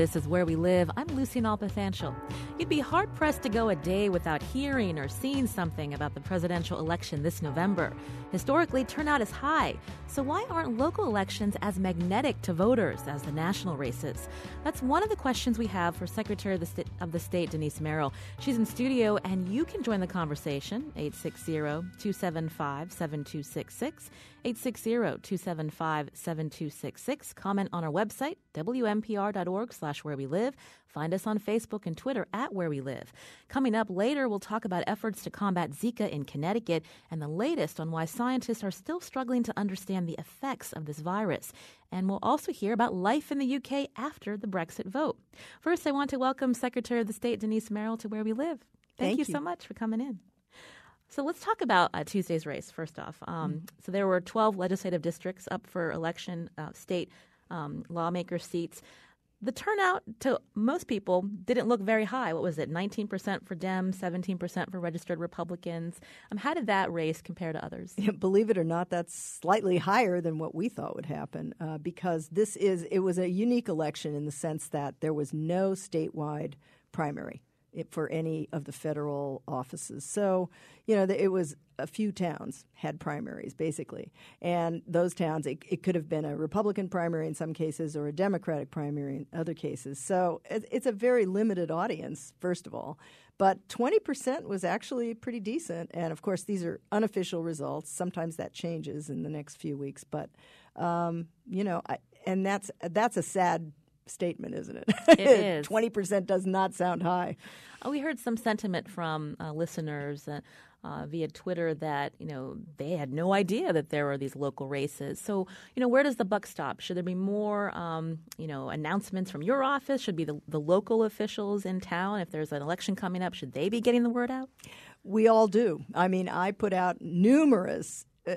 This is Where We Live. I'm Lucy Nalpathanchel. You'd be hard pressed to go a day without hearing or seeing something about the presidential election this November. Historically, turnout is high, so why aren't local elections as magnetic to voters as the national races? That's one of the questions we have for Secretary of the, St- of the State, Denise Merrill. She's in studio, and you can join the conversation 860 275 7266. 860 275 7266. Comment on our website, WNPR.org slash where we live. Find us on Facebook and Twitter at Where We Live. Coming up later, we'll talk about efforts to combat Zika in Connecticut and the latest on why scientists are still struggling to understand the effects of this virus. And we'll also hear about life in the UK after the Brexit vote. First, I want to welcome Secretary of the State Denise Merrill to Where We Live. Thank, Thank you, you. so much for coming in. So let's talk about uh, Tuesday's race first off. Um, mm. So there were 12 legislative districts up for election, uh, state um, lawmaker seats. The turnout to most people didn't look very high. What was it? 19% for Dems, 17% for registered Republicans. Um, how did that race compare to others? Yeah, believe it or not, that's slightly higher than what we thought would happen uh, because this is it was a unique election in the sense that there was no statewide primary for any of the federal offices. So, you know, it was a few towns had primaries basically, and those towns it, it, could have been a Republican primary in some cases or a Democratic primary in other cases. So it's a very limited audience, first of all. But 20% was actually pretty decent. And of course, these are unofficial results. Sometimes that changes in the next few weeks. But, um, you know, I, and that's, that's a sad statement, isn't it? It is. 20% does not sound high. Oh, we heard some sentiment from uh, listeners uh, uh, via Twitter that, you know, they had no idea that there were these local races. So, you know, where does the buck stop? Should there be more, um, you know, announcements from your office? Should be the, the local officials in town? If there's an election coming up, should they be getting the word out? We all do. I mean, I put out numerous uh,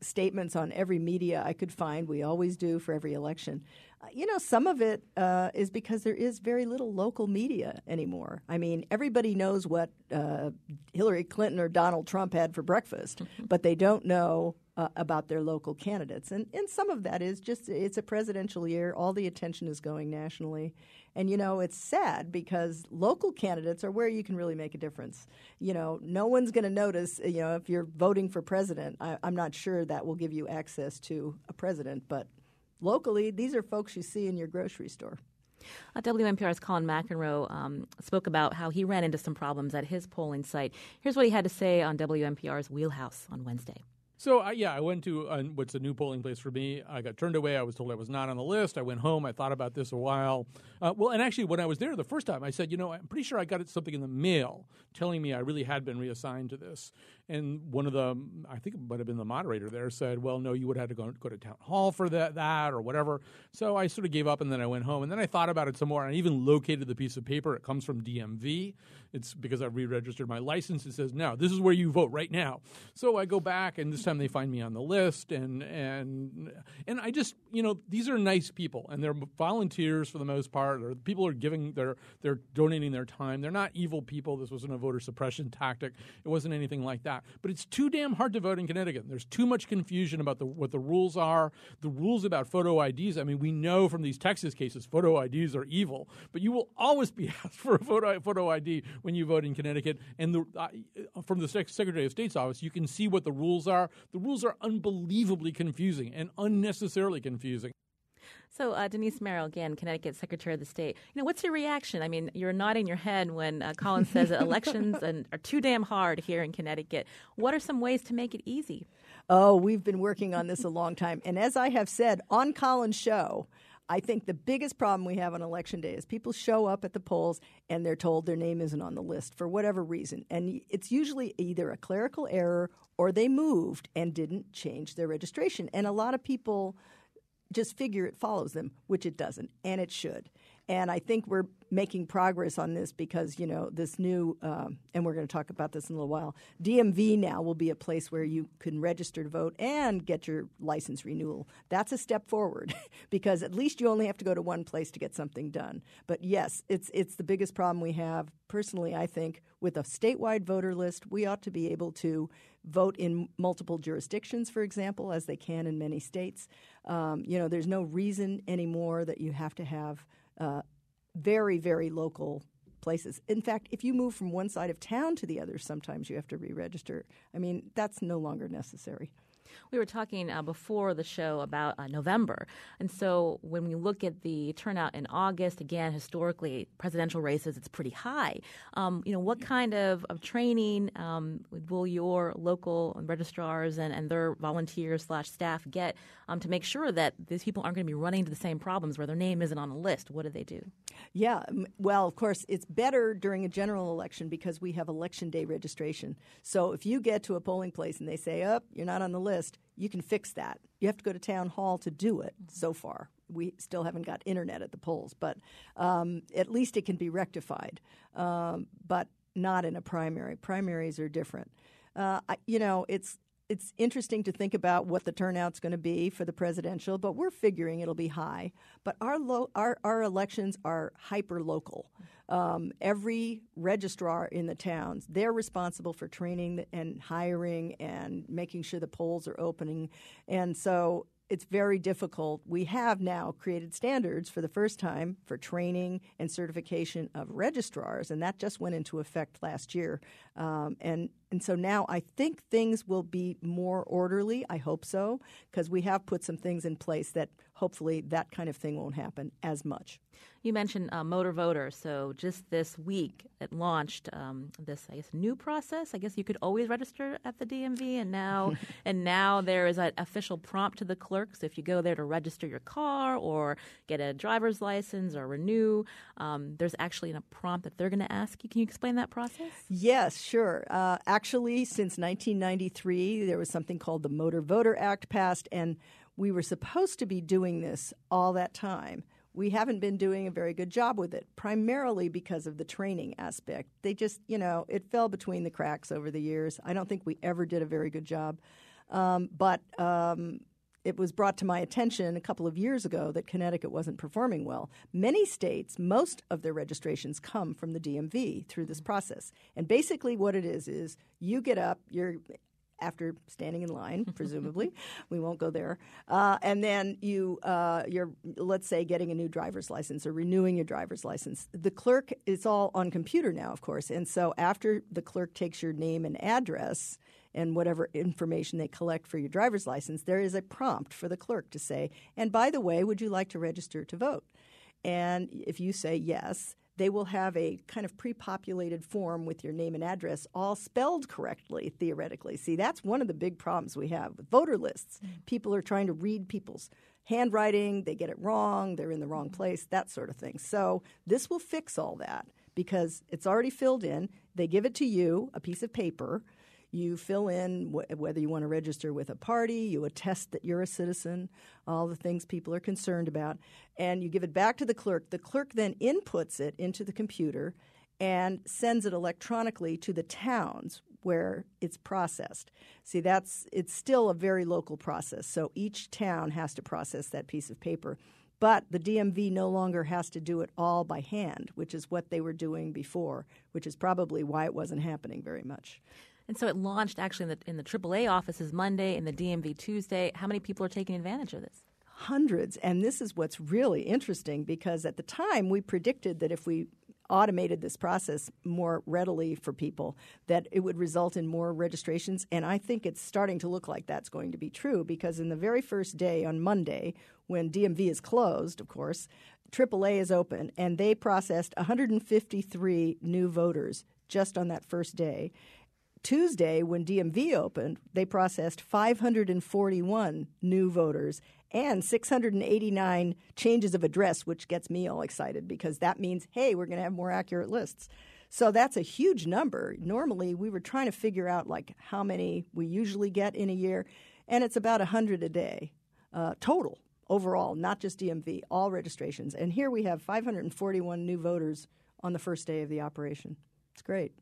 statements on every media I could find. We always do for every election. Uh, you know, some of it uh, is because there is very little local media anymore. I mean, everybody knows what uh, Hillary Clinton or Donald Trump had for breakfast, but they don't know uh, about their local candidates. And, and some of that is just it's a presidential year, all the attention is going nationally. And, you know, it's sad because local candidates are where you can really make a difference. You know, no one's going to notice, you know, if you're voting for president. I, I'm not sure that will give you access to a president, but locally, these are folks you see in your grocery store. Uh, WNPR's Colin McEnroe um, spoke about how he ran into some problems at his polling site. Here's what he had to say on WNPR's Wheelhouse on Wednesday. So uh, yeah, I went to uh, what's a new polling place for me. I got turned away. I was told I was not on the list. I went home. I thought about this a while. Uh, well, and actually, when I was there the first time, I said, you know, I'm pretty sure I got something in the mail telling me I really had been reassigned to this. And one of the, I think it might have been the moderator there, said, well, no, you would have had to go, go to town hall for that, that or whatever. So I sort of gave up, and then I went home. And then I thought about it some more. And I even located the piece of paper. It comes from DMV. It's because I re-registered my license. It says, now this is where you vote right now. So I go back, and this time they find me on the list, and and and I just you know these are nice people, and they're volunteers for the most part. Or people are giving they're they're donating their time. They're not evil people. This wasn't a voter suppression tactic. It wasn't anything like that. But it's too damn hard to vote in Connecticut. There's too much confusion about the what the rules are. The rules about photo IDs. I mean, we know from these Texas cases, photo IDs are evil. But you will always be asked for a photo photo ID when you vote in Connecticut. And the, uh, from the Secretary of State's office, you can see what the rules are. The rules are unbelievably confusing and unnecessarily confusing. So, uh, Denise Merrill, again, Connecticut Secretary of the State. You know, what's your reaction? I mean, you're nodding your head when uh, Colin says that elections are too damn hard here in Connecticut. What are some ways to make it easy? Oh, we've been working on this a long time. And as I have said on Colin's show, I think the biggest problem we have on election day is people show up at the polls and they're told their name isn't on the list for whatever reason. And it's usually either a clerical error or they moved and didn't change their registration. And a lot of people just figure it follows them, which it doesn't, and it should. And I think we're making progress on this because, you know, this new, um, and we're going to talk about this in a little while, DMV now will be a place where you can register to vote and get your license renewal. That's a step forward because at least you only have to go to one place to get something done. But yes, it's, it's the biggest problem we have. Personally, I think with a statewide voter list, we ought to be able to vote in multiple jurisdictions, for example, as they can in many states. Um, you know, there's no reason anymore that you have to have uh, very, very local places. In fact, if you move from one side of town to the other, sometimes you have to re register. I mean, that's no longer necessary. We were talking uh, before the show about uh, November. And so when we look at the turnout in August, again, historically, presidential races, it's pretty high. Um, you know, what kind of, of training um, will your local registrars and, and their volunteers slash staff get um, to make sure that these people aren't going to be running into the same problems where their name isn't on a list? What do they do? Yeah, well, of course, it's better during a general election because we have election day registration. So if you get to a polling place and they say, "Up, oh, you're not on the list," you can fix that. You have to go to town hall to do it. So far, we still haven't got internet at the polls, but um, at least it can be rectified. Um, but not in a primary. Primaries are different. Uh, I, you know, it's it's interesting to think about what the turnout's going to be for the presidential, but we're figuring it'll be high. But our lo- our, our elections are hyper local. Um, every registrar in the towns they're responsible for training and hiring and making sure the polls are opening, and so it's very difficult. We have now created standards for the first time for training and certification of registrars, and that just went into effect last year. Um, and and so now I think things will be more orderly. I hope so, because we have put some things in place that hopefully that kind of thing won't happen as much. You mentioned uh, Motor Voter. So just this week, it launched um, this, I guess, new process. I guess you could always register at the DMV, and now and now there is an official prompt to the clerk. So if you go there to register your car or get a driver's license or renew, um, there's actually a prompt that they're going to ask you. Can you explain that process? Yes, sure. Uh, actually, since 1993, there was something called the Motor Voter Act passed, and we were supposed to be doing this all that time. We haven't been doing a very good job with it, primarily because of the training aspect. They just, you know, it fell between the cracks over the years. I don't think we ever did a very good job. Um, but um, it was brought to my attention a couple of years ago that Connecticut wasn't performing well. Many states, most of their registrations come from the DMV through this process. And basically, what it is is you get up, you're after standing in line, presumably. we won't go there. Uh, and then you, uh, you're, let's say, getting a new driver's license or renewing your driver's license. The clerk, it's all on computer now, of course. And so after the clerk takes your name and address and whatever information they collect for your driver's license, there is a prompt for the clerk to say, and by the way, would you like to register to vote? And if you say yes, they will have a kind of pre populated form with your name and address all spelled correctly, theoretically. See, that's one of the big problems we have with voter lists. Mm-hmm. People are trying to read people's handwriting, they get it wrong, they're in the wrong place, that sort of thing. So this will fix all that because it's already filled in. They give it to you, a piece of paper. You fill in wh- whether you want to register with a party, you attest that you're a citizen, all the things people are concerned about, and you give it back to the clerk. The clerk then inputs it into the computer and sends it electronically to the towns where it's processed. See, that's it's still a very local process. So each town has to process that piece of paper. But the DMV no longer has to do it all by hand, which is what they were doing before, which is probably why it wasn't happening very much. And so it launched actually in the, in the AAA offices Monday, in the DMV Tuesday. How many people are taking advantage of this? Hundreds. And this is what's really interesting because at the time we predicted that if we automated this process more readily for people, that it would result in more registrations. And I think it's starting to look like that's going to be true because in the very first day on Monday, when DMV is closed, of course, AAA is open, and they processed 153 new voters just on that first day. Tuesday, when DMV opened, they processed 541 new voters and 689 changes of address, which gets me all excited because that means, hey, we're going to have more accurate lists. So that's a huge number. Normally, we were trying to figure out like how many we usually get in a year, and it's about 100 a day uh, total overall, not just DMV, all registrations. And here we have 541 new voters on the first day of the operation. It's great.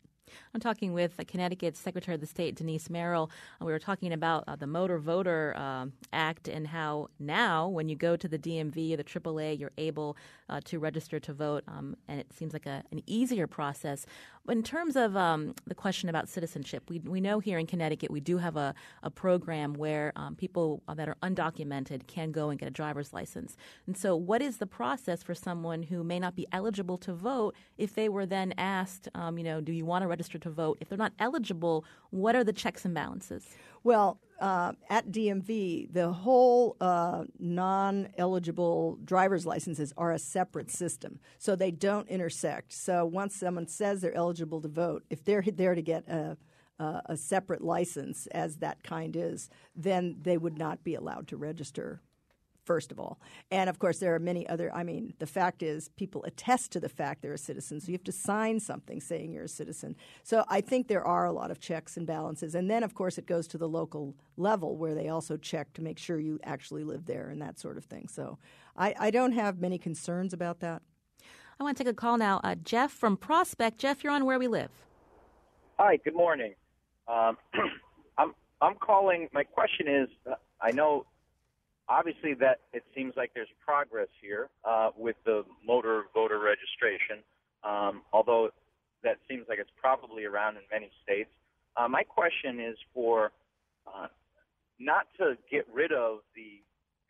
I'm talking with Connecticut Secretary of the State, Denise Merrill. We were talking about uh, the Motor Voter uh, Act and how now, when you go to the DMV or the AAA, you're able uh, to register to vote, um, and it seems like a, an easier process. In terms of um, the question about citizenship, we, we know here in Connecticut we do have a, a program where um, people that are undocumented can go and get a driver's license. And so, what is the process for someone who may not be eligible to vote if they were then asked, um, you know, do you want to register to vote? If they're not eligible, what are the checks and balances? Well, uh, at DMV, the whole uh, non eligible driver's licenses are a separate system. So they don't intersect. So once someone says they're eligible to vote, if they're there to get a, uh, a separate license, as that kind is, then they would not be allowed to register first of all. And of course, there are many other. I mean, the fact is, people attest to the fact they're a citizen. So you have to sign something saying you're a citizen. So I think there are a lot of checks and balances. And then, of course, it goes to the local level where they also check to make sure you actually live there and that sort of thing. So I, I don't have many concerns about that. I want to take a call now. Uh, Jeff from Prospect. Jeff, you're on Where We Live. Hi, good morning. Um, I'm I'm calling. My question is, uh, I know obviously that it seems like there's progress here uh, with the motor voter registration, um, although that seems like it's probably around in many states. Uh, my question is for uh, not to get rid of the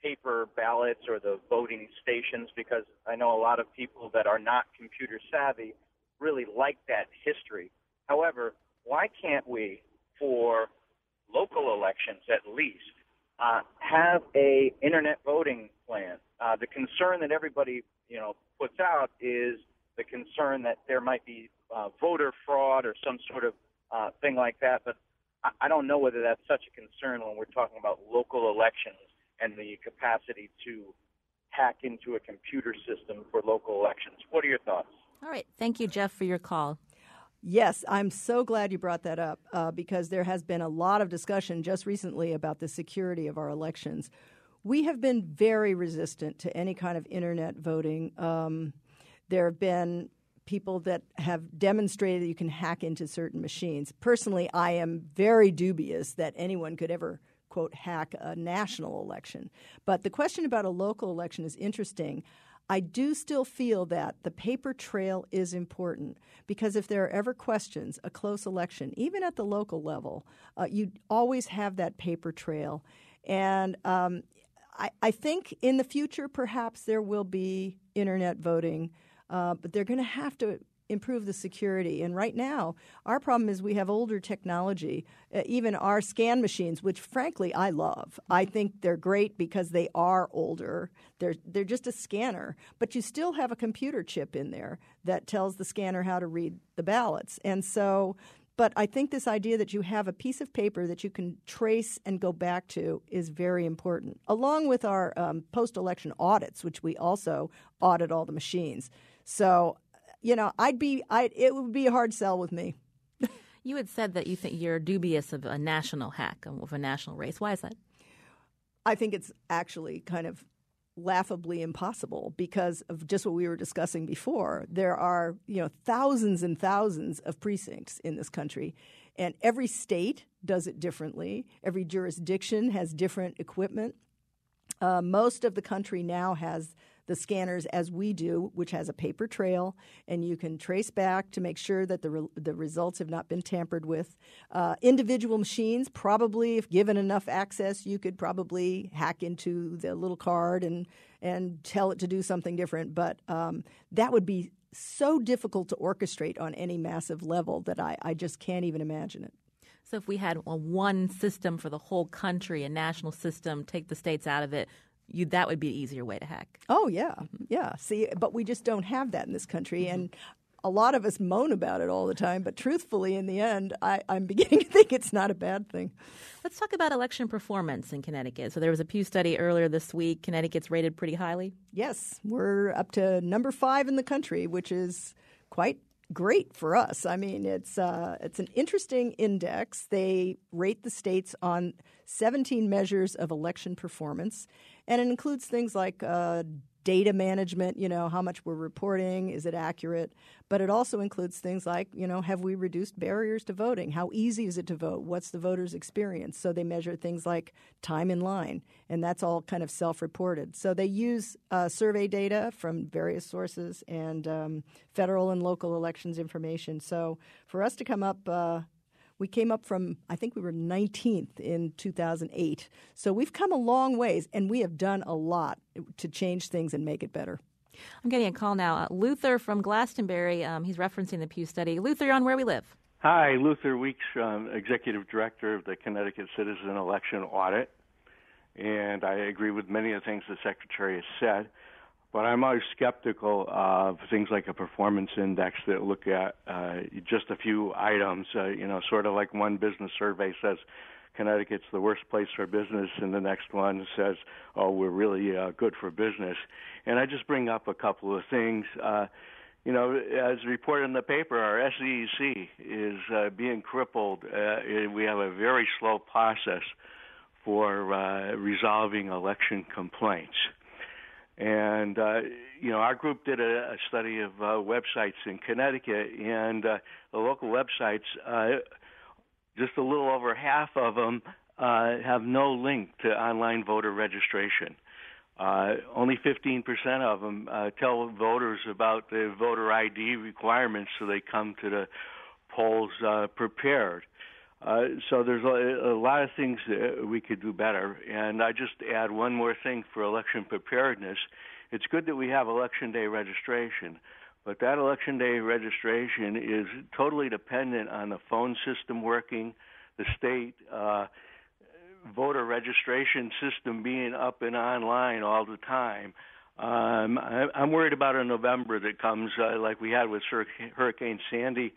paper ballots or the voting stations because I know a lot of people that are not computer savvy really like that history. However, why can't we, for local elections at least, uh, have a internet voting plan. Uh, the concern that everybody you know puts out is the concern that there might be uh, voter fraud or some sort of uh, thing like that. But I, I don't know whether that's such a concern when we're talking about local elections and the capacity to hack into a computer system for local elections. What are your thoughts? All right. Thank you, Jeff, for your call. Yes, I'm so glad you brought that up uh, because there has been a lot of discussion just recently about the security of our elections. We have been very resistant to any kind of internet voting. Um, there have been people that have demonstrated that you can hack into certain machines. Personally, I am very dubious that anyone could ever quote hack a national election. But the question about a local election is interesting. I do still feel that the paper trail is important because if there are ever questions, a close election, even at the local level, uh, you always have that paper trail. And um, I, I, think in the future, perhaps there will be internet voting, uh, but they're going to have to improve the security. And right now, our problem is we have older technology, uh, even our scan machines, which frankly I love. I think they're great because they are older. They're they're just a scanner, but you still have a computer chip in there that tells the scanner how to read the ballots. And so but I think this idea that you have a piece of paper that you can trace and go back to is very important, along with our um, post election audits, which we also audit all the machines. So you know, I'd be, I it would be a hard sell with me. you had said that you think you're dubious of a national hack of a national race. Why is that? I think it's actually kind of laughably impossible because of just what we were discussing before. There are, you know, thousands and thousands of precincts in this country, and every state does it differently. Every jurisdiction has different equipment. Uh, most of the country now has the scanners as we do, which has a paper trail, and you can trace back to make sure that the, re- the results have not been tampered with. Uh, individual machines, probably, if given enough access, you could probably hack into the little card and, and tell it to do something different. But um, that would be so difficult to orchestrate on any massive level that I, I just can't even imagine it. So if we had a one system for the whole country, a national system, take the states out of it, you that would be an easier way to hack. Oh yeah, yeah. See, but we just don't have that in this country, mm-hmm. and a lot of us moan about it all the time. But truthfully, in the end, I, I'm beginning to think it's not a bad thing. Let's talk about election performance in Connecticut. So there was a Pew study earlier this week. Connecticut's rated pretty highly. Yes, we're up to number five in the country, which is quite great for us. I mean, it's uh, it's an interesting index. They rate the states on 17 measures of election performance, and it includes things like uh, data management, you know, how much we're reporting, is it accurate? But it also includes things like, you know, have we reduced barriers to voting? How easy is it to vote? What's the voter's experience? So they measure things like time in line, and that's all kind of self reported. So they use uh, survey data from various sources and um, federal and local elections information. So for us to come up, uh, we came up from, I think we were 19th in 2008. So we've come a long ways, and we have done a lot to change things and make it better. I'm getting a call now. Uh, Luther from Glastonbury, um, he's referencing the Pew study. Luther, on Where We Live. Hi, Luther Weeks, um, Executive Director of the Connecticut Citizen Election Audit. And I agree with many of the things the Secretary has said. But I'm always skeptical of things like a performance index that look at uh, just a few items. Uh, you know, sort of like one business survey says Connecticut's the worst place for business, and the next one says, "Oh, we're really uh, good for business." And I just bring up a couple of things. Uh, you know, as reported in the paper, our SEC is uh, being crippled. Uh, we have a very slow process for uh, resolving election complaints. And uh, you know, our group did a, a study of uh, websites in Connecticut, and uh, the local websites, uh, just a little over half of them uh, have no link to online voter registration. Uh, only 15% of them uh, tell voters about the voter ID requirements so they come to the polls uh, prepared. Uh, so there's a, a lot of things that we could do better. And I just add one more thing for election preparedness. It's good that we have election day registration, but that election day registration is totally dependent on the phone system working, the state uh, voter registration system being up and online all the time. Um, I, I'm worried about a November that comes uh, like we had with Hurricane Sandy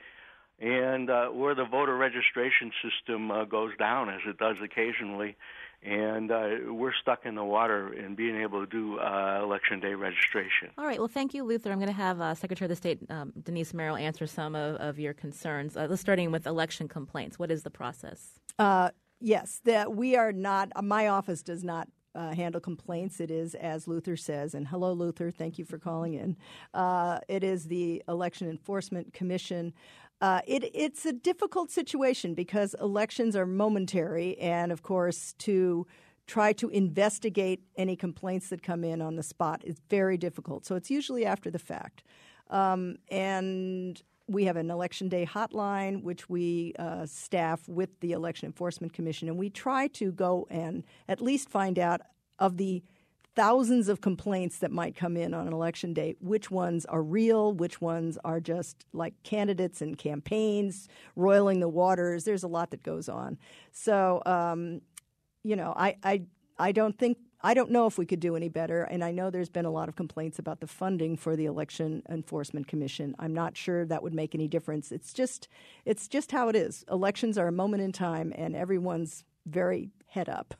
and uh, where the voter registration system uh, goes down, as it does occasionally, and uh, we're stuck in the water in being able to do uh, election day registration. All right. Well, thank you, Luther. I'm going to have uh, Secretary of the State um, Denise Merrill answer some of, of your concerns. Uh, let's starting with election complaints. What is the process? yes, that we are not. My office does not uh, handle complaints. It is, as Luther says, and hello, Luther, thank you for calling in. Uh, it is the Election Enforcement Commission. Uh, it, it's a difficult situation because elections are momentary, and of course, to try to investigate any complaints that come in on the spot is very difficult. So it's usually after the fact. Um, and we have an election day hotline, which we uh, staff with the Election Enforcement Commission, and we try to go and at least find out of the thousands of complaints that might come in on an election day, which ones are real, which ones are just like candidates and campaigns roiling the waters. There's a lot that goes on. So, um, you know, I, I, I don't think I don't know if we could do any better, and I know there's been a lot of complaints about the funding for the Election Enforcement Commission. I'm not sure that would make any difference. It's just, it's just how it is. Elections are a moment in time, and everyone's very head up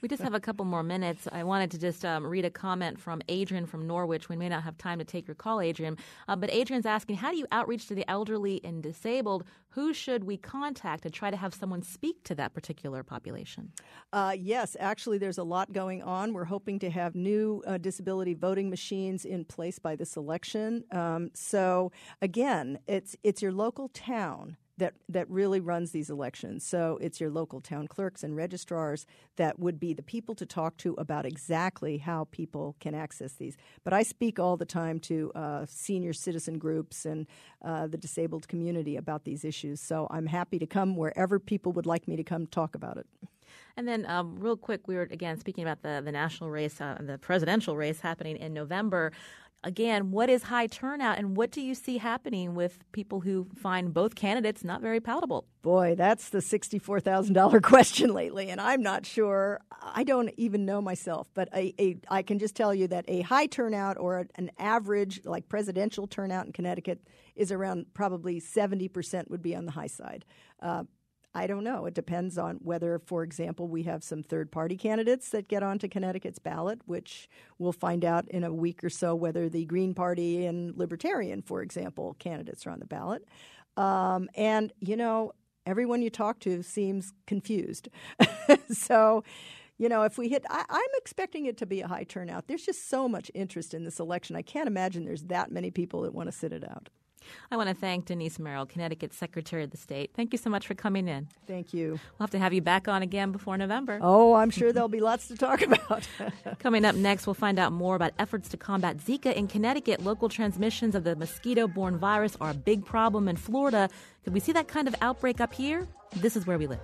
we just have a couple more minutes. I wanted to just um, read a comment from Adrian from Norwich. We may not have time to take your call, Adrian, uh, but Adrian's asking, how do you outreach to the elderly and disabled? Who should we contact to try to have someone speak to that particular population? Uh, yes, actually, there's a lot going on. We're hoping to have new uh, disability voting machines in place by this election. Um, so again, it's it's your local town that that really runs these elections. So it's your local town clerks and registrars that would be the people to talk to about exactly how people can access these. But I speak all the time to uh, senior citizen groups and uh, the disabled community about these issues. So I'm happy to come wherever people would like me to come talk about it. And then, um, real quick, we were again speaking about the the national race, uh, the presidential race happening in November again, what is high turnout and what do you see happening with people who find both candidates not very palatable? Boy, that's the $64,000 question lately, and I'm not sure. I don't even know myself, but a, a, I can just tell you that a high turnout or an average, like presidential turnout in Connecticut, is around probably 70% would be on the high side. Uh, I don't know. It depends on whether, for example, we have some third party candidates that get onto Connecticut's ballot, which we'll find out in a week or so whether the Green Party and Libertarian, for example, candidates are on the ballot. Um, and, you know, everyone you talk to seems confused. so, you know, if we hit, I, I'm expecting it to be a high turnout. There's just so much interest in this election. I can't imagine there's that many people that want to sit it out. I want to thank Denise Merrill, Connecticut Secretary of the State. Thank you so much for coming in. Thank you. We'll have to have you back on again before November. Oh, I'm sure there'll be lots to talk about. Coming up next, we'll find out more about efforts to combat Zika in Connecticut. Local transmissions of the mosquito borne virus are a big problem in Florida. Could we see that kind of outbreak up here? This is where we live.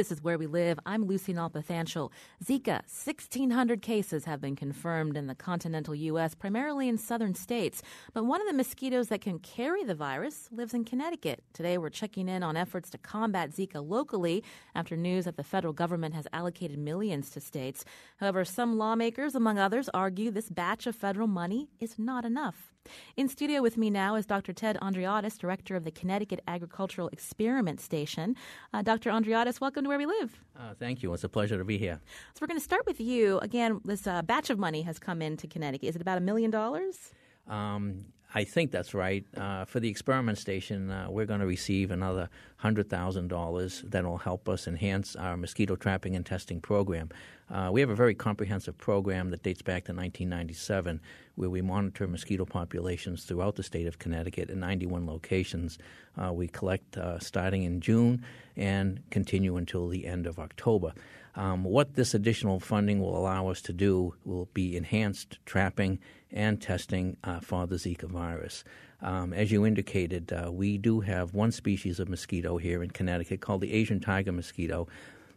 This is Where We Live. I'm Lucy Nalpathanchel. Zika, 1,600 cases have been confirmed in the continental U.S., primarily in southern states. But one of the mosquitoes that can carry the virus lives in Connecticut. Today, we're checking in on efforts to combat Zika locally after news that the federal government has allocated millions to states. However, some lawmakers, among others, argue this batch of federal money is not enough. In studio with me now is Dr. Ted Andreadis, director of the Connecticut Agricultural Experiment Station. Uh, Dr. Andreadis, welcome to Where We Live. Uh, thank you. It's a pleasure to be here. So, we're going to start with you. Again, this uh, batch of money has come into Connecticut. Is it about a million dollars? Um, I think that's right. Uh, for the experiment station, uh, we're going to receive another $100,000 that will help us enhance our mosquito trapping and testing program. Uh, we have a very comprehensive program that dates back to 1997 where we monitor mosquito populations throughout the state of Connecticut in 91 locations. Uh, we collect uh, starting in June and continue until the end of October. Um, what this additional funding will allow us to do will be enhanced trapping and testing uh, for the Zika virus. Um, as you indicated, uh, we do have one species of mosquito here in Connecticut called the Asian tiger mosquito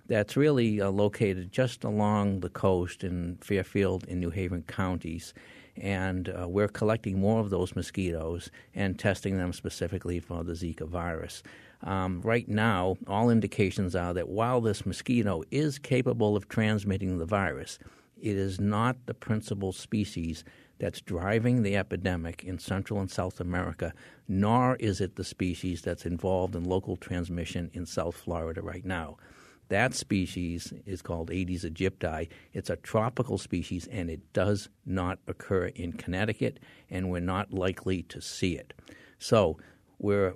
that's really uh, located just along the coast in Fairfield and New Haven counties. And uh, we're collecting more of those mosquitoes and testing them specifically for the Zika virus. Um, right now, all indications are that while this mosquito is capable of transmitting the virus, it is not the principal species that's driving the epidemic in Central and South America, nor is it the species that's involved in local transmission in South Florida right now. That species is called Aedes aegypti. It's a tropical species and it does not occur in Connecticut, and we're not likely to see it. So we're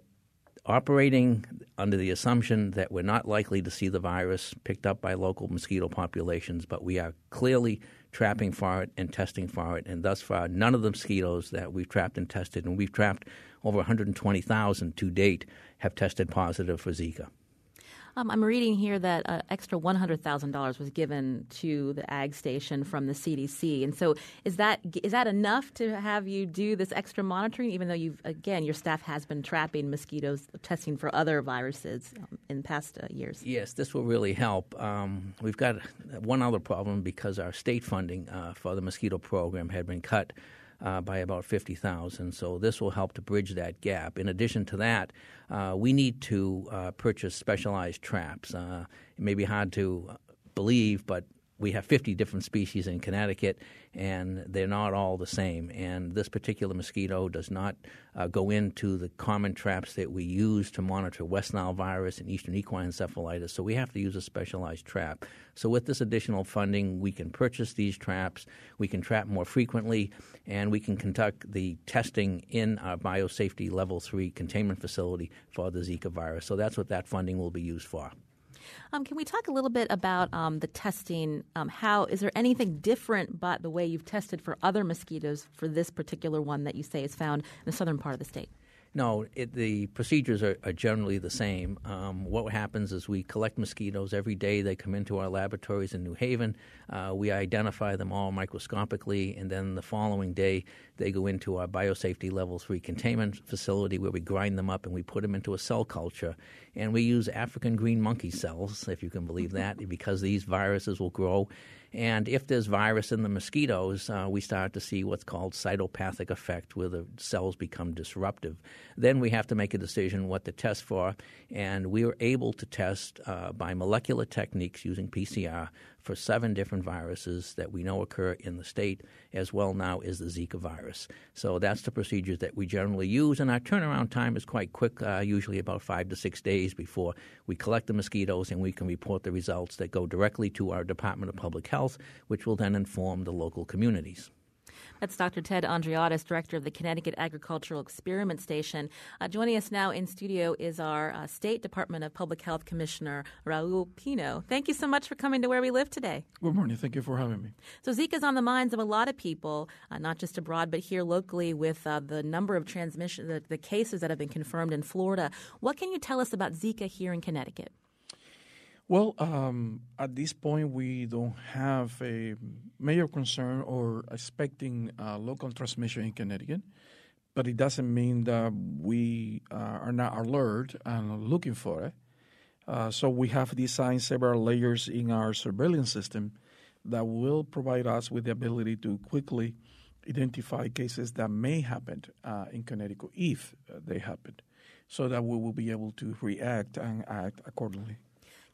operating under the assumption that we're not likely to see the virus picked up by local mosquito populations, but we are clearly trapping for it and testing for it. And thus far, none of the mosquitoes that we've trapped and tested, and we've trapped over 120,000 to date, have tested positive for Zika. Um, I'm reading here that uh, extra $100,000 was given to the ag station from the CDC, and so is that is that enough to have you do this extra monitoring? Even though you've again your staff has been trapping mosquitoes, testing for other viruses um, in past uh, years. Yes, this will really help. Um, we've got one other problem because our state funding uh, for the mosquito program had been cut uh, by about 50,000. So this will help to bridge that gap. In addition to that, uh, we need to uh, purchase specialized traps. Uh, it may be hard to believe, but we have 50 different species in Connecticut, and they're not all the same. And this particular mosquito does not uh, go into the common traps that we use to monitor West Nile virus and Eastern equine encephalitis. So we have to use a specialized trap. So with this additional funding, we can purchase these traps, we can trap more frequently, and we can conduct the testing in our biosafety level three containment facility for the Zika virus. So that's what that funding will be used for. Um, can we talk a little bit about um, the testing? Um, how is there anything different about the way you've tested for other mosquitoes for this particular one that you say is found in the southern part of the state? No, it, the procedures are, are, generally the same. Um, what happens is we collect mosquitoes every day. They come into our laboratories in New Haven. Uh, we identify them all microscopically, and then the following day they go into our biosafety level three containment facility where we grind them up and we put them into a cell culture. And we use African green monkey cells, if you can believe that, because these viruses will grow and if there's virus in the mosquitoes, uh, we start to see what's called cytopathic effect, where the cells become disruptive. Then we have to make a decision what to test for, and we were able to test uh, by molecular techniques using PCR for seven different viruses that we know occur in the state, as well now is the Zika virus. So that's the procedures that we generally use, and our turnaround time is quite quick, uh, usually about five to six days before we collect the mosquitoes and we can report the results that go directly to our Department of Public Health, which will then inform the local communities. That's Dr. Ted Andreadis, director of the Connecticut Agricultural Experiment Station. Uh, joining us now in studio is our uh, State Department of Public Health Commissioner, Raul Pino. Thank you so much for coming to Where We Live today. Good morning. Thank you for having me. So, Zika is on the minds of a lot of people, uh, not just abroad, but here locally with uh, the number of transmission, the, the cases that have been confirmed in Florida. What can you tell us about Zika here in Connecticut? Well, um, at this point, we don't have a major concern or expecting uh, local transmission in Connecticut, but it doesn't mean that we uh, are not alert and looking for it. Uh, so we have designed several layers in our surveillance system that will provide us with the ability to quickly identify cases that may happen uh, in Connecticut if they happen, so that we will be able to react and act accordingly.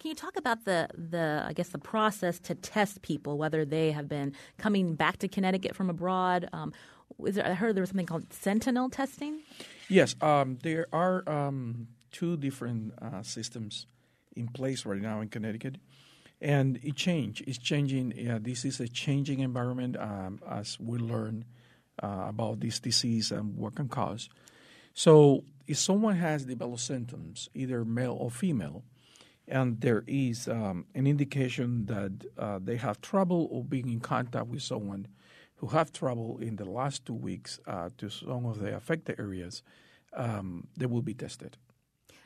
Can you talk about the the I guess the process to test people, whether they have been coming back to Connecticut from abroad? Um, there, I heard there was something called sentinel testing. Yes, um, there are um, two different uh, systems in place right now in Connecticut, and it change. It's changing. This is a changing environment um, as we learn uh, about this disease and what can cause. So, if someone has developed symptoms, either male or female, and there is um, an indication that uh, they have trouble or being in contact with someone who have trouble in the last two weeks uh, to some of the affected areas, um, they will be tested.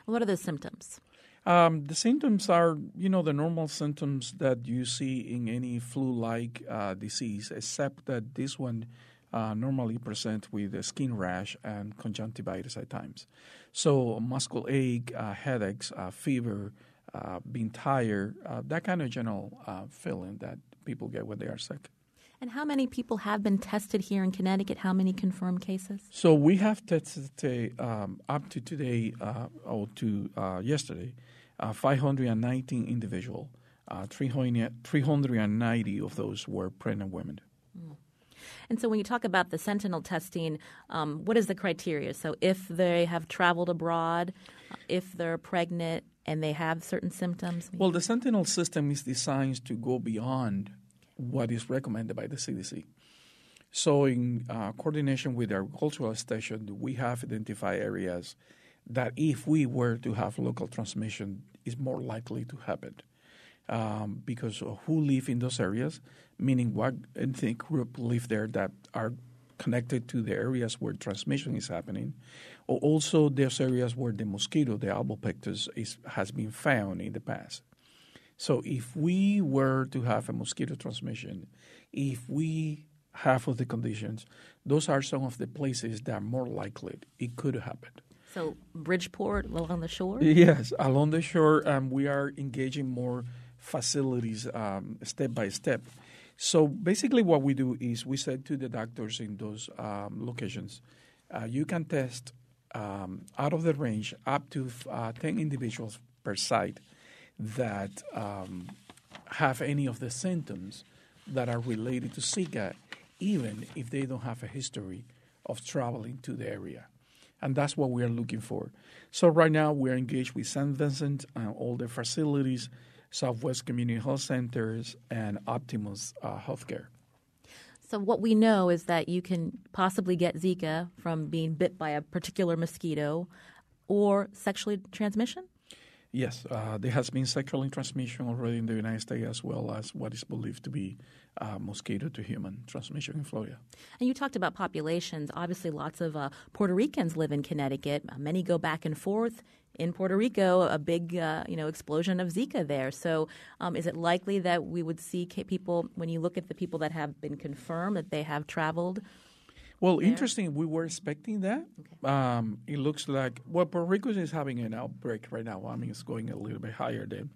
What are the symptoms? Um, the symptoms are, you know, the normal symptoms that you see in any flu-like uh, disease, except that this one uh, normally present with a skin rash and conjunctivitis at times. So muscle ache, uh, headaches, uh, fever, uh, being tired, uh, that kind of general uh, feeling that people get when they are sick. And how many people have been tested here in Connecticut? How many confirmed cases? So we have tested um, up to today uh, or to uh, yesterday, uh, 519 individual. 300, 390 of those were pregnant women. Mm. And so, when you talk about the sentinel testing, um, what is the criteria? So, if they have traveled abroad, if they're pregnant, and they have certain symptoms? Well, the Sentinel system is designed to go beyond what is recommended by the CDC. So, in uh, coordination with agricultural station, we have identified areas that if we were to have local transmission, is more likely to happen. Um, because who live in those areas, meaning what ethnic group live there that are connected to the areas where transmission is happening, or also there's areas where the mosquito, the albopictus, is, has been found in the past. So if we were to have a mosquito transmission, if we have of the conditions, those are some of the places that are more likely it could happen. So Bridgeport along the shore? Yes, along the shore, um, we are engaging more facilities um, step by step. So basically, what we do is we said to the doctors in those um, locations, uh, you can test um, out of the range up to uh, 10 individuals per site that um, have any of the symptoms that are related to Zika, even if they don't have a history of traveling to the area. And that's what we are looking for. So, right now, we're engaged with St. Vincent and all the facilities Southwest Community Health Centers, and Optimus uh, Healthcare. So, what we know is that you can possibly get Zika from being bit by a particular mosquito or sexually transmission? Yes, uh, there has been sexual transmission already in the United States as well as what is believed to be uh, mosquito to human transmission in Florida. And you talked about populations. Obviously, lots of uh, Puerto Ricans live in Connecticut. Many go back and forth in Puerto Rico a big uh, you know explosion of Zika there. So um, is it likely that we would see people when you look at the people that have been confirmed that they have traveled? Well, there? interesting. We were expecting that. Okay. Um, it looks like well, Puerto Rico is having an outbreak right now. I mean, it's going a little bit higher than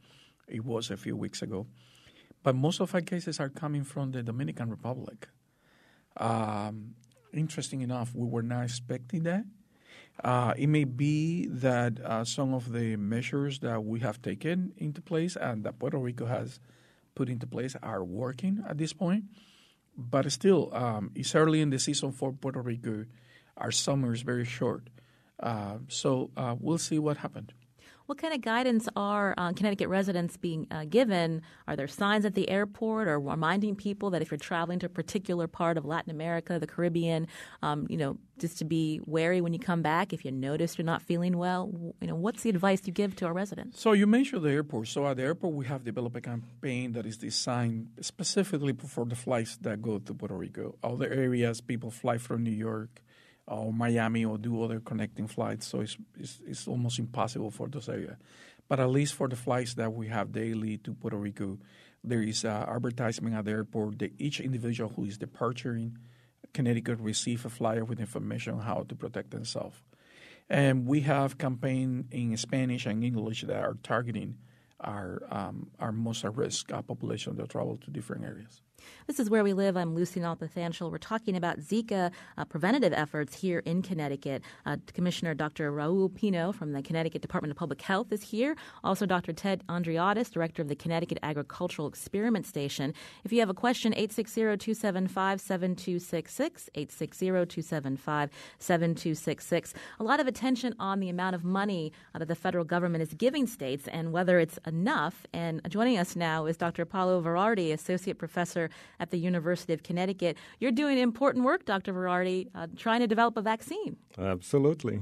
it was a few weeks ago. But most of our cases are coming from the Dominican Republic. Um, interesting enough, we were not expecting that. Uh, it may be that uh, some of the measures that we have taken into place and that Puerto Rico has put into place are working at this point. But still, um, it's early in the season for Puerto Rico. Our summer is very short. Uh, so uh, we'll see what happens. What kind of guidance are uh, Connecticut residents being uh, given? Are there signs at the airport or reminding people that if you're traveling to a particular part of Latin America, the Caribbean, um, you know, just to be wary when you come back if you notice you're not feeling well? You know, what's the advice you give to our residents? So you mentioned the airport. So at the airport, we have developed a campaign that is designed specifically for the flights that go to Puerto Rico. Other areas, people fly from New York or Miami or do other connecting flights. So it's, it's, it's almost impossible for those areas. But at least for the flights that we have daily to Puerto Rico, there is uh, advertisement at the airport that each individual who is departing Connecticut receive a flyer with information on how to protect themselves. And we have campaign in Spanish and English that are targeting our um, our most at risk uh, population that travel to different areas. This is Where We Live. I'm Lucy Nalpathanchel. We're talking about Zika uh, preventative efforts here in Connecticut. Uh, Commissioner Dr. Raul Pino from the Connecticut Department of Public Health is here. Also, Dr. Ted Andreadis, Director of the Connecticut Agricultural Experiment Station. If you have a question, 860-275-7266, 860-275-7266. A lot of attention on the amount of money uh, that the federal government is giving states and whether it's enough. And joining us now is Dr. Paolo Verardi, Associate Professor at the University of Connecticut. You're doing important work, Dr. Verardi, uh, trying to develop a vaccine. Absolutely.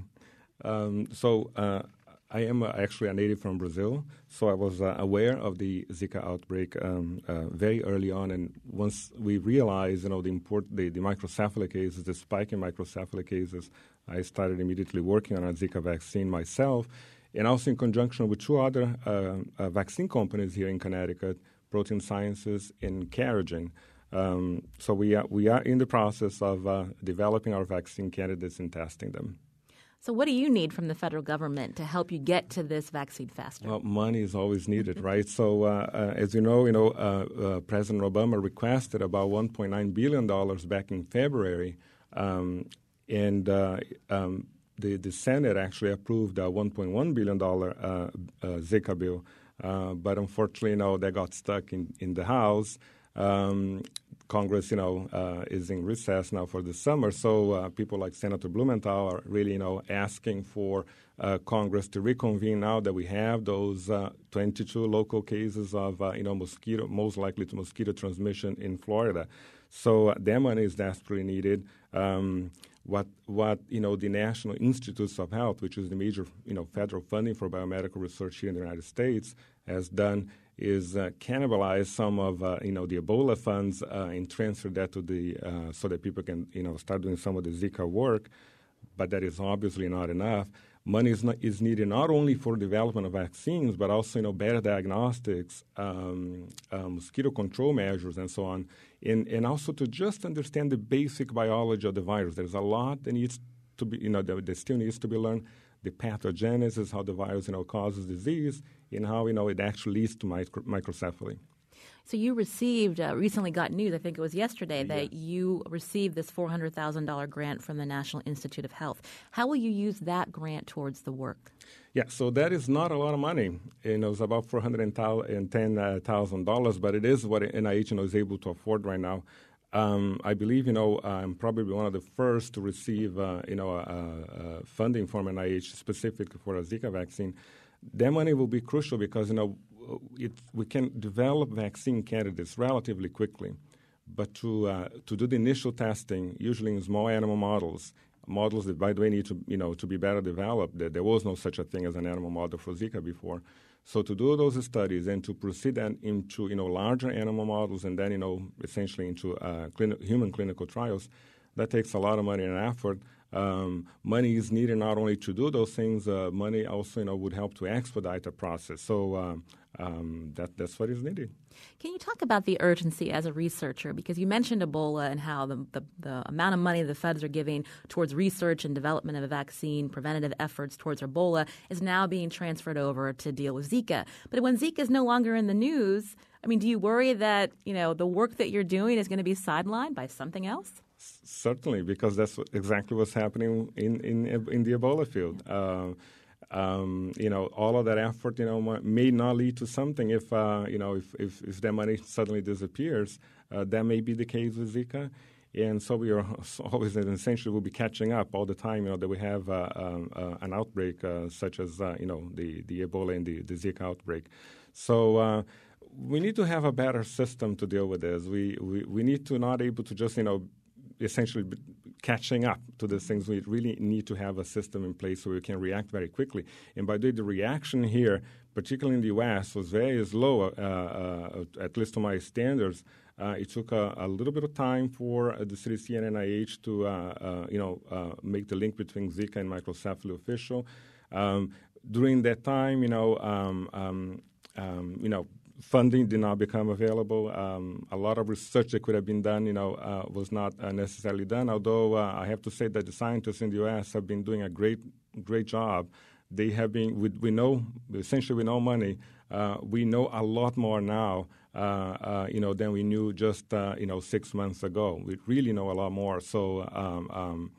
Um, so uh, I am uh, actually a native from Brazil, so I was uh, aware of the Zika outbreak um, uh, very early on. And once we realized, you know, the import, the, the microcephaly cases, the spike in microcephaly cases, I started immediately working on a Zika vaccine myself, and also in conjunction with two other uh, uh, vaccine companies here in Connecticut Protein Sciences, in Carogen. Um, so we are, we are in the process of uh, developing our vaccine candidates and testing them. So, what do you need from the federal government to help you get to this vaccine faster? Well, money is always needed, right? So, uh, uh, as you know, you know, uh, uh President Obama requested about 1.9 billion dollars back in February, um, and uh, um, the the Senate actually approved a 1.1 billion dollar uh, Zika bill. Uh, but unfortunately, you know, they got stuck in, in the House. Um, Congress, you know, uh, is in recess now for the summer, so uh, people like Senator Blumenthal are really, you know, asking for uh, Congress to reconvene now that we have those uh, 22 local cases of, you know, mosquito, most likely to mosquito transmission in Florida. So that money is desperately needed. Um, what what you know the National Institutes of Health, which is the major you know federal funding for biomedical research here in the United States, has done is uh, cannibalize some of uh, you know the Ebola funds uh, and transfer that to the uh, so that people can you know start doing some of the Zika work, but that is obviously not enough. Money is, not, is needed not only for development of vaccines, but also you know better diagnostics, um, uh, mosquito control measures, and so on and, and also to just understand the basic biology of the virus. There's a lot that needs to be, you know, that, that still needs to be learned. The pathogenesis, how the virus, you know, causes disease, and how, you know, it actually leads to micro- microcephaly. So you received uh, recently got news. I think it was yesterday that you received this four hundred thousand dollar grant from the National Institute of Health. How will you use that grant towards the work? Yeah, so that is not a lot of money. You know, it's about four hundred and ten thousand dollars, but it is what NIH you know, is able to afford right now. Um, I believe, you know, I'm probably one of the first to receive, uh, you know, uh, uh, funding from NIH specifically for a Zika vaccine. That money will be crucial because, you know, it, we can develop vaccine candidates relatively quickly, but to uh, to do the initial testing, usually in small animal models, models that by the way need to you know to be better developed. There, there was no such a thing as an animal model for Zika before. So to do those studies and to proceed into you know larger animal models and then you know essentially into uh, human clinical trials, that takes a lot of money and effort. Um, money is needed not only to do those things, uh, money also you know would help to expedite the process. So uh, um, that that's what is needed. Can you talk about the urgency as a researcher? Because you mentioned Ebola and how the, the, the, amount of money the feds are giving towards research and development of a vaccine, preventative efforts towards Ebola, is now being transferred over to deal with Zika. But when Zika is no longer in the news, I mean, do you worry that you know the work that you're doing is going to be sidelined by something else? Certainly, because that's exactly what's happening in in in the Ebola field. Uh, um, you know, all of that effort, you know, may not lead to something if, uh, you know, if, if, if that money suddenly disappears. Uh, that may be the case with Zika. And so we are always essentially will be catching up all the time, you know, that we have uh, um, uh, an outbreak uh, such as, uh, you know, the, the Ebola and the, the Zika outbreak. So we need to have a better system to deal with this. We, we, we need to not able to just, you know, essentially catching up to the things. We really need to have a system in place so we can react very quickly. And by the way, the reaction here, particularly in the U.S., was very slow, uh, uh, at least to my standards. Uh, it took a, a, little bit of time for uh, the CDC and NIH to, uh, uh, you know, make the link between Zika and microcephaly official. Um, during that time, you know, um, um, um you know, funding did not become available. Um, a lot of research that could have been done, you know, uh, was not uh, necessarily done. Although uh, I have to say that the scientists in the U.S. have been doing a great, great job. They have been. We, we know essentially we know money. Uh, we know a lot more now, uh, uh, you know, than we knew just you know six months ago. We really know a lot more. So, um, um,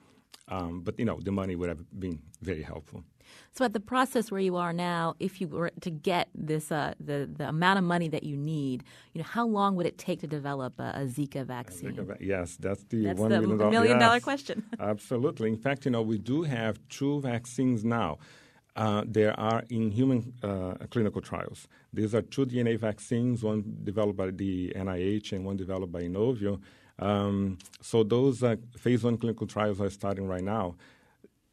um but you know, the money would have been very helpful. So at the process where you are now, if you were to get this uh, the the amount of money that you need, you know, how long would it take to develop a, a Zika vaccine? Zika, yes, that's the that's one the million, dollar, million yes, question. absolutely. In fact, you know, we do have two vaccines now. Uh, there are in human uh, clinical trials. These are two DNA vaccines, one developed by the NIH and one developed by Inovio. Um, so those uh, phase one clinical trials are starting right now.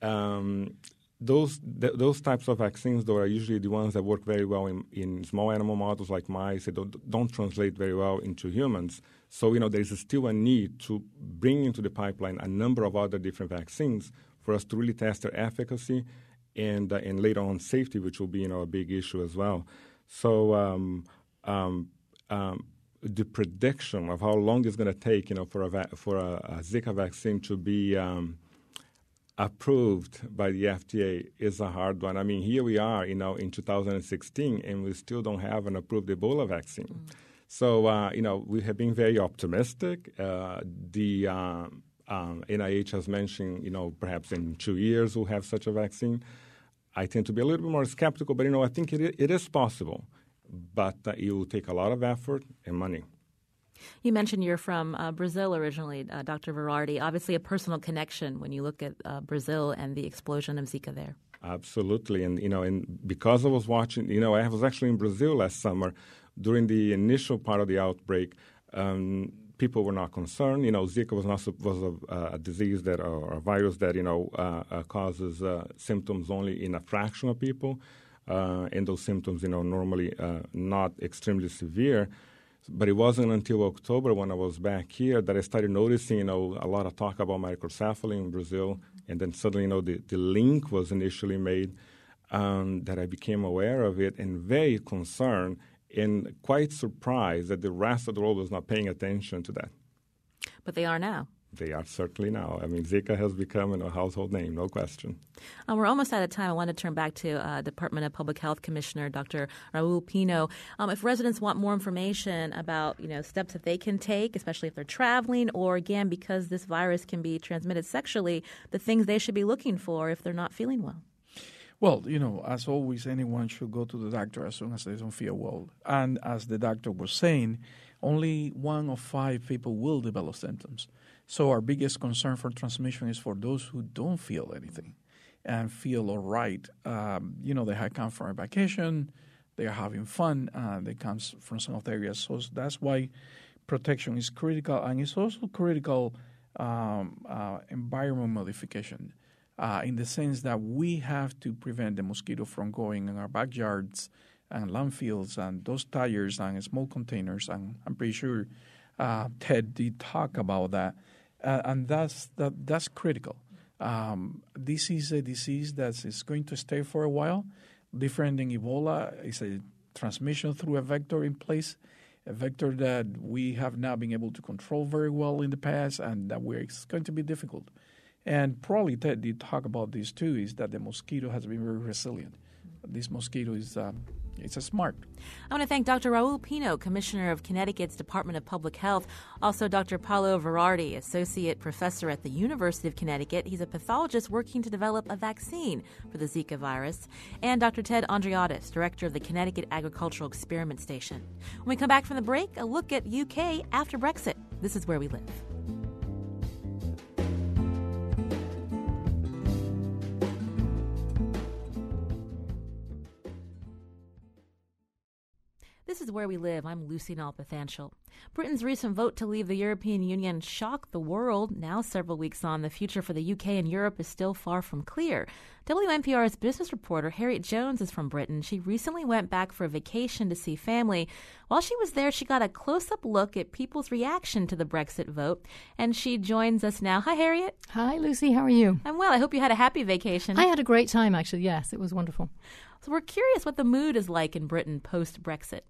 Um, those th- those types of vaccines, though, are usually the ones that work very well in, in small animal models like mice. They don't, don't translate very well into humans. So, you know, there is still a need to bring into the pipeline a number of other different vaccines for us to really test their efficacy and uh, and later on safety, which will be you know a big issue as well. So. Um, um, um, the prediction of how long it's going to take, you know, for a va- for a, a, Zika vaccine to be um, approved by the FDA is a hard one. I mean, here we are, you know, in 2016, and we still don't have an approved Ebola vaccine. Mm. So, uh, you know, we have been very optimistic. Uh, the um, um, NIH has mentioned, you know, perhaps in two years we'll have such a vaccine. I tend to be a little bit more skeptical, but, you know, I think it, it is possible, but uh, it will take a lot of effort and money. You mentioned you're from uh, Brazil originally, uh, Dr. Verardi. Obviously, a personal connection when you look at uh, Brazil and the explosion of Zika there. Absolutely, and you know, and because I was watching, you know, I was actually in Brazil last summer during the initial part of the outbreak. Um, people were not concerned. You know, Zika was not was a, a disease that or a virus that you know uh, uh, causes uh, symptoms only in a fraction of people, and those symptoms, you know, normally not extremely severe. But it wasn't until October when I was back here that I started noticing, you know, a lot of talk about microcephaly in Brazil, and then suddenly, you know, the, the link was initially made um, that I became aware of it and very concerned and quite surprised that the rest of the world was not paying attention to that. But they are now. They are certainly now. I mean, Zika has become a household name, no question. Uh, we're almost out of time. I want to turn back to uh, Department of Public Health Commissioner Dr. Raul Pino. Um, if residents want more information about, you know, steps that they can take, especially if they're traveling, or again because this virus can be transmitted sexually, the things they should be looking for if they're not feeling well. Well, you know, as always, anyone should go to the doctor as soon as they don't feel well. And as the doctor was saying, only one of five people will develop symptoms. So our biggest concern for transmission is for those who don't feel anything and feel all right. Um, you know, they have come from a vacation, they are having fun, uh, they come from some of the areas. So that's why protection is critical, and it's also critical um, uh, environment modification. Uh, in the sense that we have to prevent the mosquito from going in our backyards and landfills and those tires and small containers. And I'm pretty sure uh, Ted did talk about that uh, and that's that, that's critical. Um, this is a disease that is going to stay for a while. Different than Ebola, it's a transmission through a vector in place, a vector that we have not been able to control very well in the past, and that we're, it's going to be difficult. And probably Ted did talk about this too, is that the mosquito has been very resilient. This mosquito is um, it's a smart. I want to thank Dr. Raul Pino, Commissioner of Connecticut's Department of Public Health. Also, Dr. Paolo Verardi, Associate Professor at the University of Connecticut. He's a pathologist working to develop a vaccine for the Zika virus. And Dr. Ted Andreadis, Director of the Connecticut Agricultural Experiment Station. When we come back from the break, a look at UK after Brexit. This is where we live. This is where we live. I'm Lucy Nalpathanchel. Britain's recent vote to leave the European Union shocked the world. Now, several weeks on, the future for the UK and Europe is still far from clear. WNPR's business reporter Harriet Jones is from Britain. She recently went back for a vacation to see family. While she was there, she got a close up look at people's reaction to the Brexit vote, and she joins us now. Hi, Harriet. Hi, Lucy. How are you? I'm well. I hope you had a happy vacation. I had a great time, actually. Yes, it was wonderful. So we're curious what the mood is like in Britain post Brexit.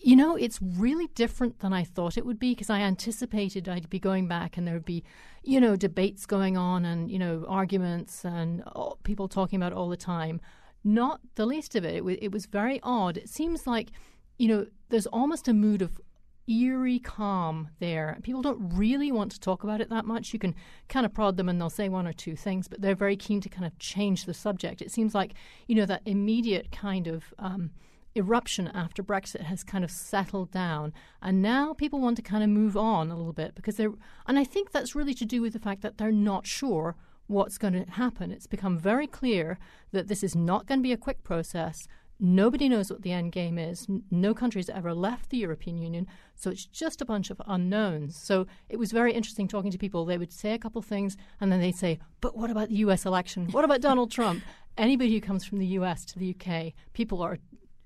You know, it's really different than I thought it would be because I anticipated I'd be going back and there would be, you know, debates going on and, you know, arguments and oh, people talking about all the time. Not the least of it. It, it was very odd. It seems like, you know, there's almost a mood of eerie calm there. People don't really want to talk about it that much. You can kind of prod them and they'll say one or two things, but they're very keen to kind of change the subject. It seems like, you know, that immediate kind of um, eruption after Brexit has kind of settled down. And now people want to kind of move on a little bit because they're, and I think that's really to do with the fact that they're not sure what's going to happen. It's become very clear that this is not going to be a quick process. Nobody knows what the end game is. No country has ever left the European Union, so it's just a bunch of unknowns. So it was very interesting talking to people. They would say a couple things, and then they'd say, "But what about the U.S. election? What about Donald Trump?" Anybody who comes from the U.S. to the UK, people are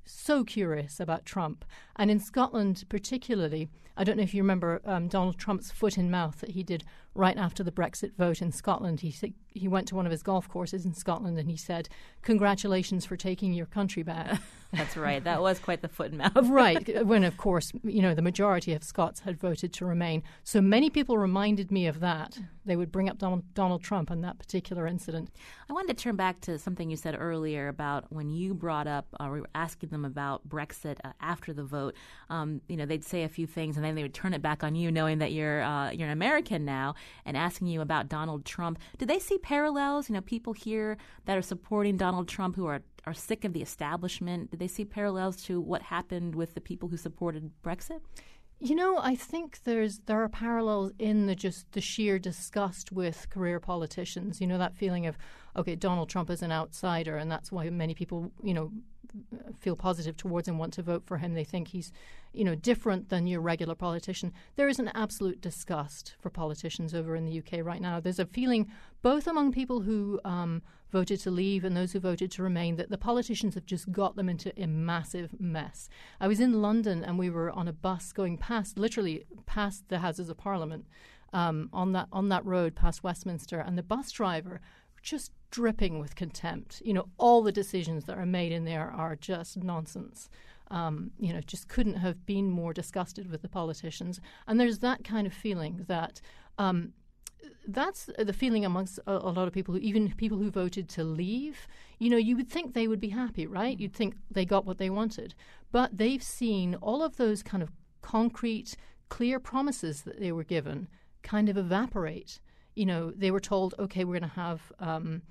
so curious about Trump, and in Scotland particularly. I don't know if you remember um, Donald Trump's foot in mouth that he did right after the Brexit vote in Scotland. He he went to one of his golf courses in Scotland and he said, "Congratulations for taking your country back." That's right. That was quite the foot in mouth. right. When of course, you know, the majority of Scots had voted to remain. So many people reminded me of that. They would bring up Donald, Donald Trump and that particular incident. I wanted to turn back to something you said earlier about when you brought up, uh, we were asking them about Brexit uh, after the vote. Um, you know, they'd say a few things and then they would turn it back on you, knowing that you're uh, you're an American now, and asking you about Donald Trump. Do they see parallels? You know, people here that are supporting Donald Trump who are are sick of the establishment. Do they see parallels to what happened with the people who supported Brexit? You know, I think there's there are parallels in the just the sheer disgust with career politicians. You know that feeling of okay, Donald Trump is an outsider, and that's why many people, you know, feel positive towards and want to vote for him. They think he's, you know, different than your regular politician. There is an absolute disgust for politicians over in the UK right now. There's a feeling both among people who um, voted to leave and those who voted to remain that the politicians have just got them into a massive mess. I was in London and we were on a bus going past, literally past the Houses of Parliament. Um, on that on that road past Westminster, and the bus driver just dripping with contempt. You know, all the decisions that are made in there are just nonsense. Um, you know, just couldn't have been more disgusted with the politicians. And there's that kind of feeling that. Um, that's the feeling amongst a, a, lot of people, even people who voted to leave. You know, you would think they would be happy, right? You'd think they got what they wanted. But they've seen all of those kind of concrete, clear promises that they were given kind of evaporate you know, they were told, okay, we're going to have um,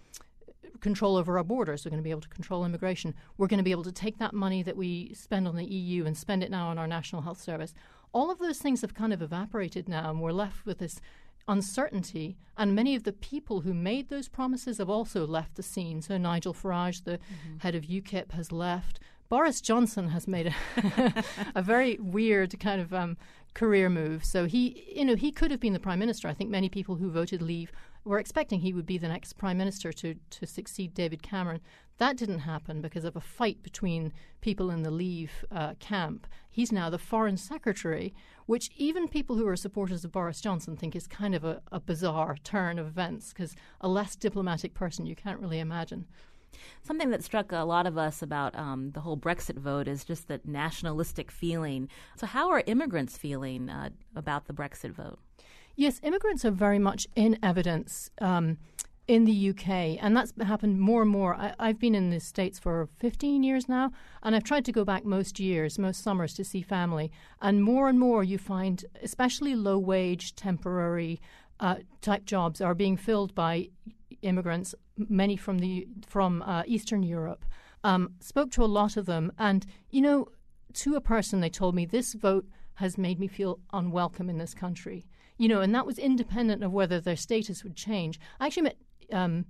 control over our borders. We're going to be able to control immigration. We're going to be able to take that money that we spend on the EU and spend it now on our national health service. All of those things have kind of evaporated now, and we're left with this uncertainty. And many of the people who made those promises have also left the scene. So Nigel Farage, the mm-hmm. head of UKIP, has left. Boris Johnson has made a, a very weird kind of um, career move. So he, you know, he could have been the prime minister. I think many people who voted Leave were expecting he would be the next prime minister to to succeed David Cameron. That didn't happen because of a fight between people in the Leave uh, camp. He's now the foreign secretary, which even people who are supporters of Boris Johnson think is kind of a, a bizarre turn of events because a less diplomatic person you can't really imagine. Something that struck a lot of us about um, the whole Brexit vote is just that nationalistic feeling. So, how are immigrants feeling uh, about the Brexit vote? Yes, immigrants are very much in evidence. Um, in the UK, and that's happened more and more. I, have been in the States for 15 years now, and I've tried to go back most years, most summers to see family. And more and more you find, especially low wage, temporary uh, type jobs, are being filled by immigrants, many from, the, from uh, Eastern Europe. Um, spoke to a lot of them, and, you know, to a person, they told me this vote has made me feel unwelcome in this country. You know, and that was independent of whether their status would change. I actually met um,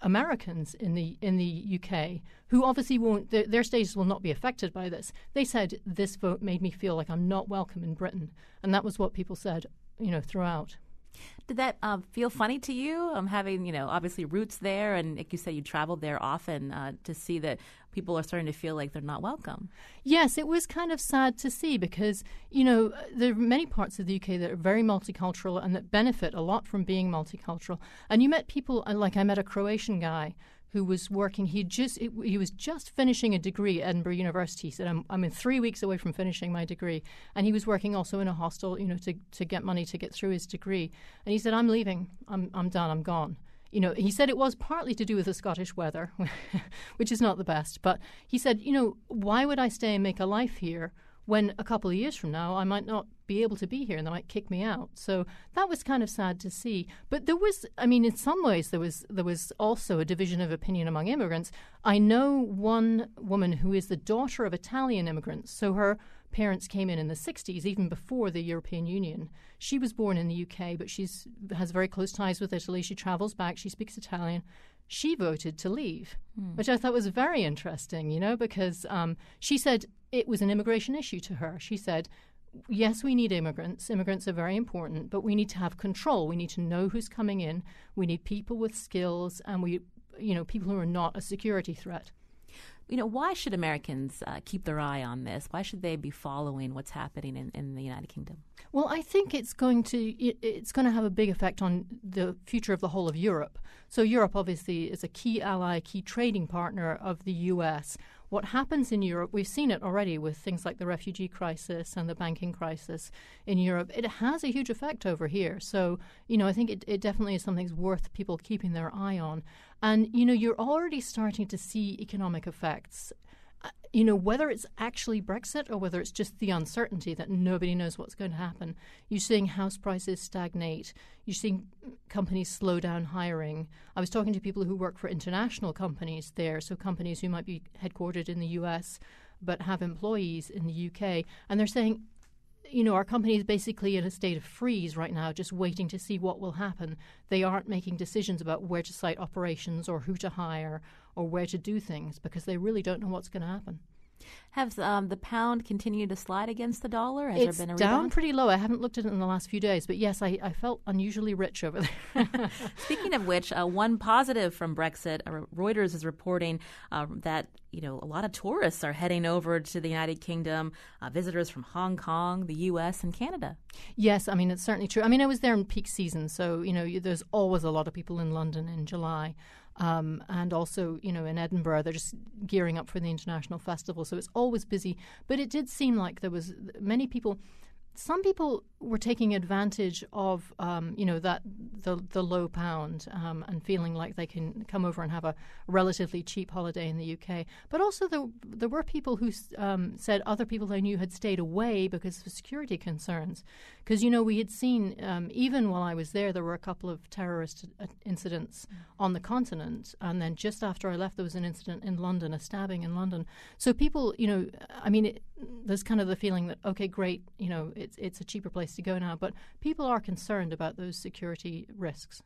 Americans in the in the UK who obviously won't their, their status will not be affected by this. They said this vote made me feel like I'm not welcome in Britain, and that was what people said, you know, throughout. Did that uh, feel funny to you? Um, having you know obviously roots there, and like you said, you traveled there often uh, to see that people are starting to feel like they're not welcome. Yes, it was kind of sad to see because you know there are many parts of the UK that are very multicultural and that benefit a lot from being multicultural. And you met people uh, like I met a Croatian guy who was working. He just he was just finishing a degree at Edinburgh University. He said, "I'm I'm in three weeks away from finishing my degree," and he was working also in a hostel, you know, to to get money to get through his degree. And he said, "I'm leaving. I'm I'm done. I'm gone." You know, he said it was partly to do with the Scottish weather, which is not the best. But he said, you know, why would I stay and make a life here when a couple of years from now I might not be able to be here and they might kick me out. So that was kind of sad to see. But there was I mean in some ways there was there was also a division of opinion among immigrants. I know one woman who is the daughter of Italian immigrants. So her parents came in in the 60s even before the European Union. She was born in the UK but she's has very close ties with Italy. She travels back, she speaks Italian she voted to leave, mm. which I thought was very interesting, you know, because um, she said it was an immigration issue to her. She said, yes, we need immigrants. Immigrants are very important, but we need to have control. We need to know who's coming in. We need people with skills, and we, you know, people who are not a security threat. You know, why should Americans uh, keep their eye on this? Why should they be following what's happening in, in the United Kingdom? Well, I think it's going to it, it's going to have a big effect on the future of the whole of Europe. So Europe obviously is a key ally, key trading partner of the U.S what happens in Europe, we've seen it already with things like the refugee crisis and the banking crisis in Europe. It has a huge effect over here. So, you know, I think it, it definitely is something that's worth people keeping their eye on. And, you know, you're already starting to see economic effects uh, you know, whether it's actually Brexit or whether it's just the uncertainty that nobody knows what's going to happen, you're seeing house prices stagnate. You're seeing companies slow down hiring. I was talking to people who work for international companies there, so companies who might be headquartered in the US but have employees in the UK, and they're saying, you know, our company is basically in a state of freeze right now, just waiting to see what will happen. They aren't making decisions about where to site operations or who to hire or where to do things because they really don't know what's going to happen. Has um, the pound continued to slide against the dollar? Has it's there been a down rebound? pretty low. I haven't looked at it in the last few days, but yes, I, I felt unusually rich over there. Speaking of which, uh, one positive from Brexit, uh, Reuters is reporting uh, that you know a lot of tourists are heading over to the United Kingdom, uh, visitors from Hong Kong, the U.S., and Canada. Yes, I mean it's certainly true. I mean I was there in peak season, so you know there's always a lot of people in London in July. Um, and also, you know, in Edinburgh, they're just gearing up for the international festival, so it's always busy. But it did seem like there was many people some people were taking advantage of, um, you know, that the the low pound um, and feeling like they can come over and have a relatively cheap holiday in the UK. But also there there were people who um, said other people they knew had stayed away because of security concerns. Because you know we had seen um, even while I was there, there were a couple of terrorist uh, incidents mm. on the continent, and then just after I left, there was an incident in London, a stabbing in London. So people, you know, I mean, it, there's kind of the feeling that okay, great, you know it's it's a cheaper place to go now. But people are concerned about those security risks.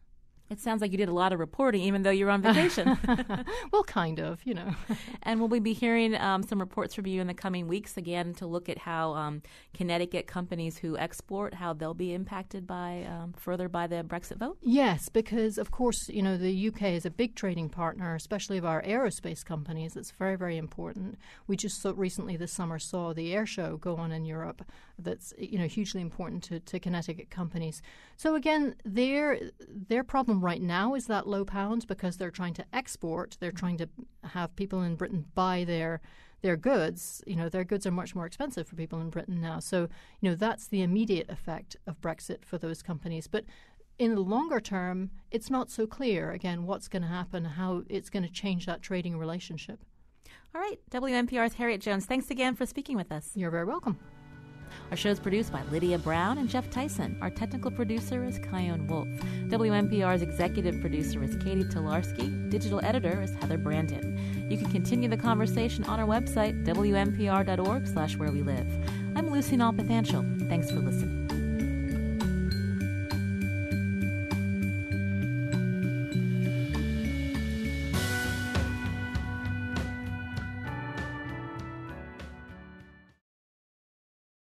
It sounds like you did a lot of reporting, even though you're on vacation. well, kind of, you know. and will we be hearing um, some reports from you in the coming weeks again to look at how um, Connecticut companies who export how they'll be impacted by um, further by the Brexit vote? Yes, because of course, you know, the UK is a big trading partner, especially of our aerospace companies. It's very, very important. We just so recently this summer saw the air show go on in Europe. That's you know hugely important to, to Connecticut companies. So again, their their problem right now is that low pound because they're trying to export. They're trying to have people in Britain buy their their goods. You know, their goods are much more expensive for people in Britain now. So you know that's the immediate effect of Brexit for those companies. But in the longer term, it's not so clear, again, what's going to happen, how it's going to change that trading relationship. All right, WNPR's Harriet Jones, thanks again for speaking with us. You're very welcome. Our show is produced by Lydia Brown and Jeff Tyson. Our technical producer is Chion Wolf. WNPR's executive producer is Catie Talarski. Digital editor is Heather Brandon. You can continue the conversation on our website, wnpr.org slash where we live. I'm Lucy Nalpathanchel. Thanks for listening.